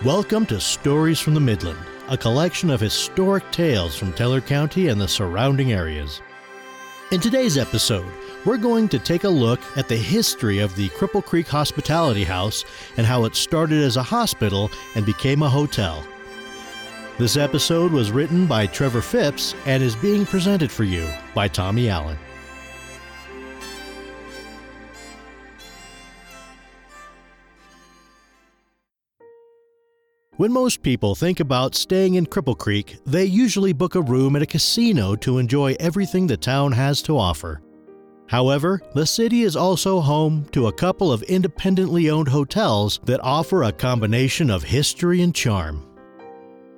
Welcome to Stories from the Midland, a collection of historic tales from Teller County and the surrounding areas. In today's episode, we're going to take a look at the history of the Cripple Creek Hospitality House and how it started as a hospital and became a hotel. This episode was written by Trevor Phipps and is being presented for you by Tommy Allen. When most people think about staying in Cripple Creek, they usually book a room at a casino to enjoy everything the town has to offer. However, the city is also home to a couple of independently owned hotels that offer a combination of history and charm.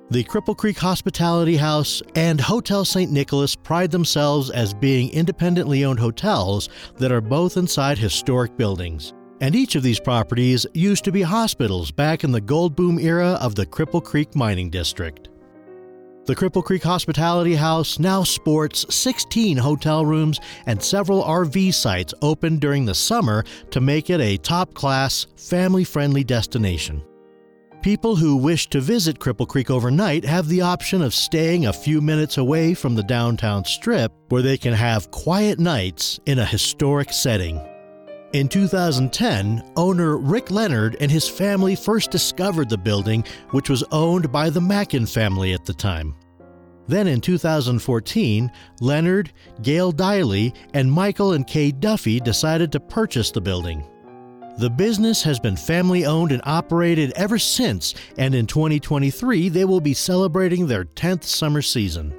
The Cripple Creek Hospitality House and Hotel St. Nicholas pride themselves as being independently owned hotels that are both inside historic buildings. And each of these properties used to be hospitals back in the gold boom era of the Cripple Creek Mining District. The Cripple Creek Hospitality House now sports 16 hotel rooms and several RV sites open during the summer to make it a top class, family friendly destination. People who wish to visit Cripple Creek overnight have the option of staying a few minutes away from the downtown strip where they can have quiet nights in a historic setting. In 2010, owner Rick Leonard and his family first discovered the building, which was owned by the Mackin family at the time. Then in 2014, Leonard, Gail Diley, and Michael and Kay Duffy decided to purchase the building. The business has been family owned and operated ever since, and in 2023 they will be celebrating their 10th summer season.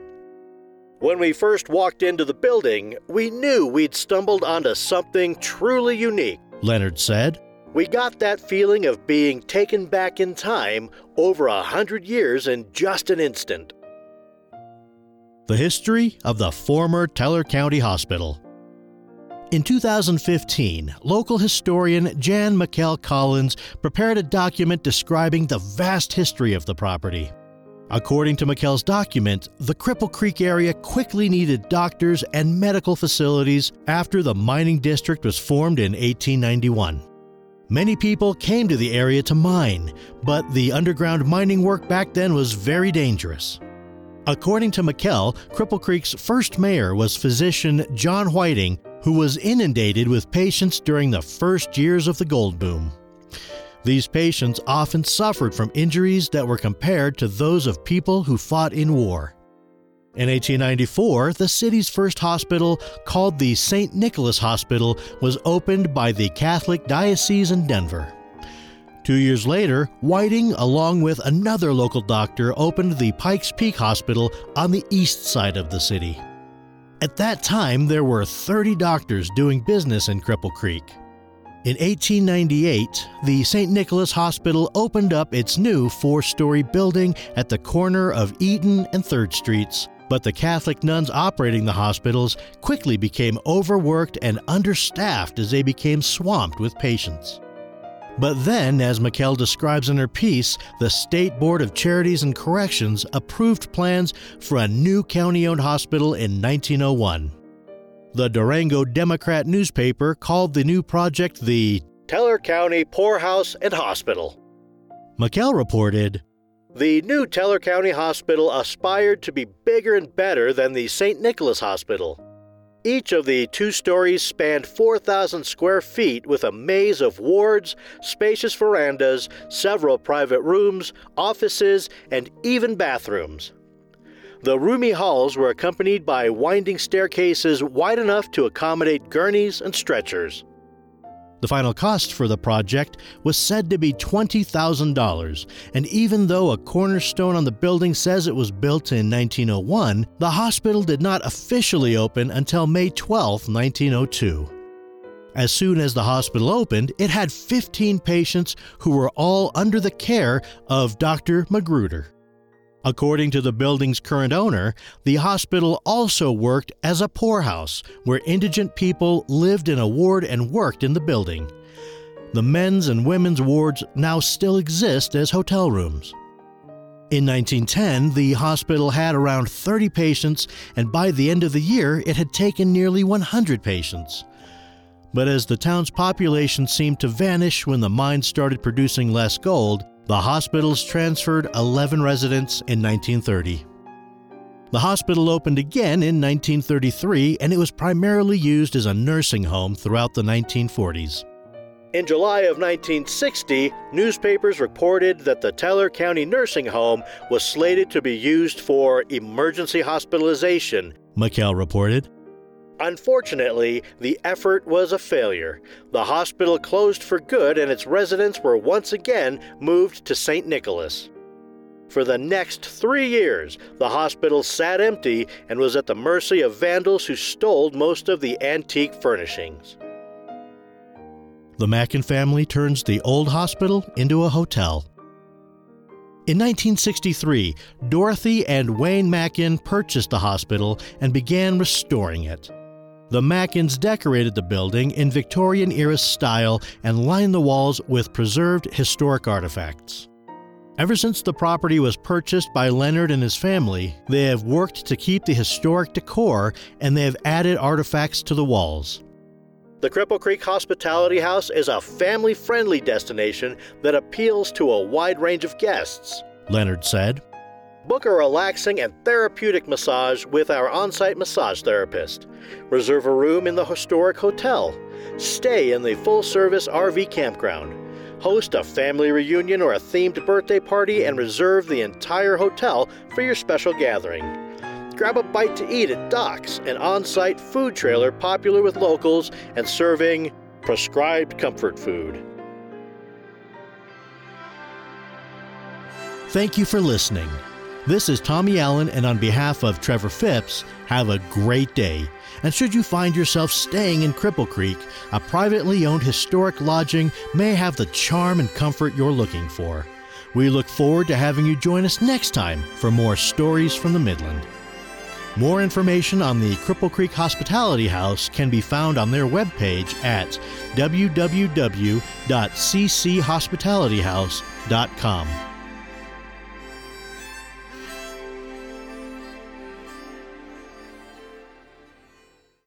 When we first walked into the building, we knew we'd stumbled onto something truly unique, Leonard said. We got that feeling of being taken back in time over a hundred years in just an instant. The history of the former Teller County Hospital. In 2015, local historian Jan MacKell Collins prepared a document describing the vast history of the property. According to MacKell's document, the Cripple Creek area quickly needed doctors and medical facilities after the mining district was formed in 1891. Many people came to the area to mine, but the underground mining work back then was very dangerous. According to McKell, Cripple Creek's first mayor was physician John Whiting, who was inundated with patients during the first years of the gold boom. These patients often suffered from injuries that were compared to those of people who fought in war. In 1894, the city's first hospital, called the St. Nicholas Hospital, was opened by the Catholic Diocese in Denver. Two years later, Whiting, along with another local doctor, opened the Pikes Peak Hospital on the east side of the city. At that time, there were 30 doctors doing business in Cripple Creek. In 1898, the St. Nicholas Hospital opened up its new four story building at the corner of Eaton and 3rd Streets, but the Catholic nuns operating the hospitals quickly became overworked and understaffed as they became swamped with patients. But then, as MacKell describes in her piece, the State Board of Charities and Corrections approved plans for a new county owned hospital in 1901. The Durango Democrat newspaper called the new project the Teller County Poorhouse and Hospital. MacKell reported The new Teller County Hospital aspired to be bigger and better than the St. Nicholas Hospital. Each of the two stories spanned 4,000 square feet with a maze of wards, spacious verandas, several private rooms, offices, and even bathrooms. The roomy halls were accompanied by winding staircases wide enough to accommodate gurneys and stretchers. The final cost for the project was said to be $20,000, and even though a cornerstone on the building says it was built in 1901, the hospital did not officially open until May 12, 1902. As soon as the hospital opened, it had 15 patients who were all under the care of Dr. Magruder. According to the building's current owner, the hospital also worked as a poorhouse where indigent people lived in a ward and worked in the building. The men's and women's wards now still exist as hotel rooms. In 1910, the hospital had around 30 patients, and by the end of the year, it had taken nearly 100 patients. But as the town's population seemed to vanish when the mine started producing less gold, The hospitals transferred 11 residents in 1930. The hospital opened again in 1933 and it was primarily used as a nursing home throughout the 1940s. In July of 1960, newspapers reported that the Teller County Nursing Home was slated to be used for emergency hospitalization, MacKell reported. Unfortunately, the effort was a failure. The hospital closed for good and its residents were once again moved to St. Nicholas. For the next three years, the hospital sat empty and was at the mercy of vandals who stole most of the antique furnishings. The Mackin family turns the old hospital into a hotel. In 1963, Dorothy and Wayne Mackin purchased the hospital and began restoring it. The Mackins decorated the building in Victorian era style and lined the walls with preserved historic artifacts. Ever since the property was purchased by Leonard and his family, they have worked to keep the historic decor and they have added artifacts to the walls. The Cripple Creek Hospitality House is a family friendly destination that appeals to a wide range of guests, Leonard said. Book a relaxing and therapeutic massage with our on site massage therapist. Reserve a room in the historic hotel. Stay in the full service RV campground. Host a family reunion or a themed birthday party and reserve the entire hotel for your special gathering. Grab a bite to eat at Docks, an on site food trailer popular with locals and serving prescribed comfort food. Thank you for listening. This is Tommy Allen, and on behalf of Trevor Phipps, have a great day. And should you find yourself staying in Cripple Creek, a privately owned historic lodging may have the charm and comfort you're looking for. We look forward to having you join us next time for more stories from the Midland. More information on the Cripple Creek Hospitality House can be found on their webpage at www.cchospitalityhouse.com.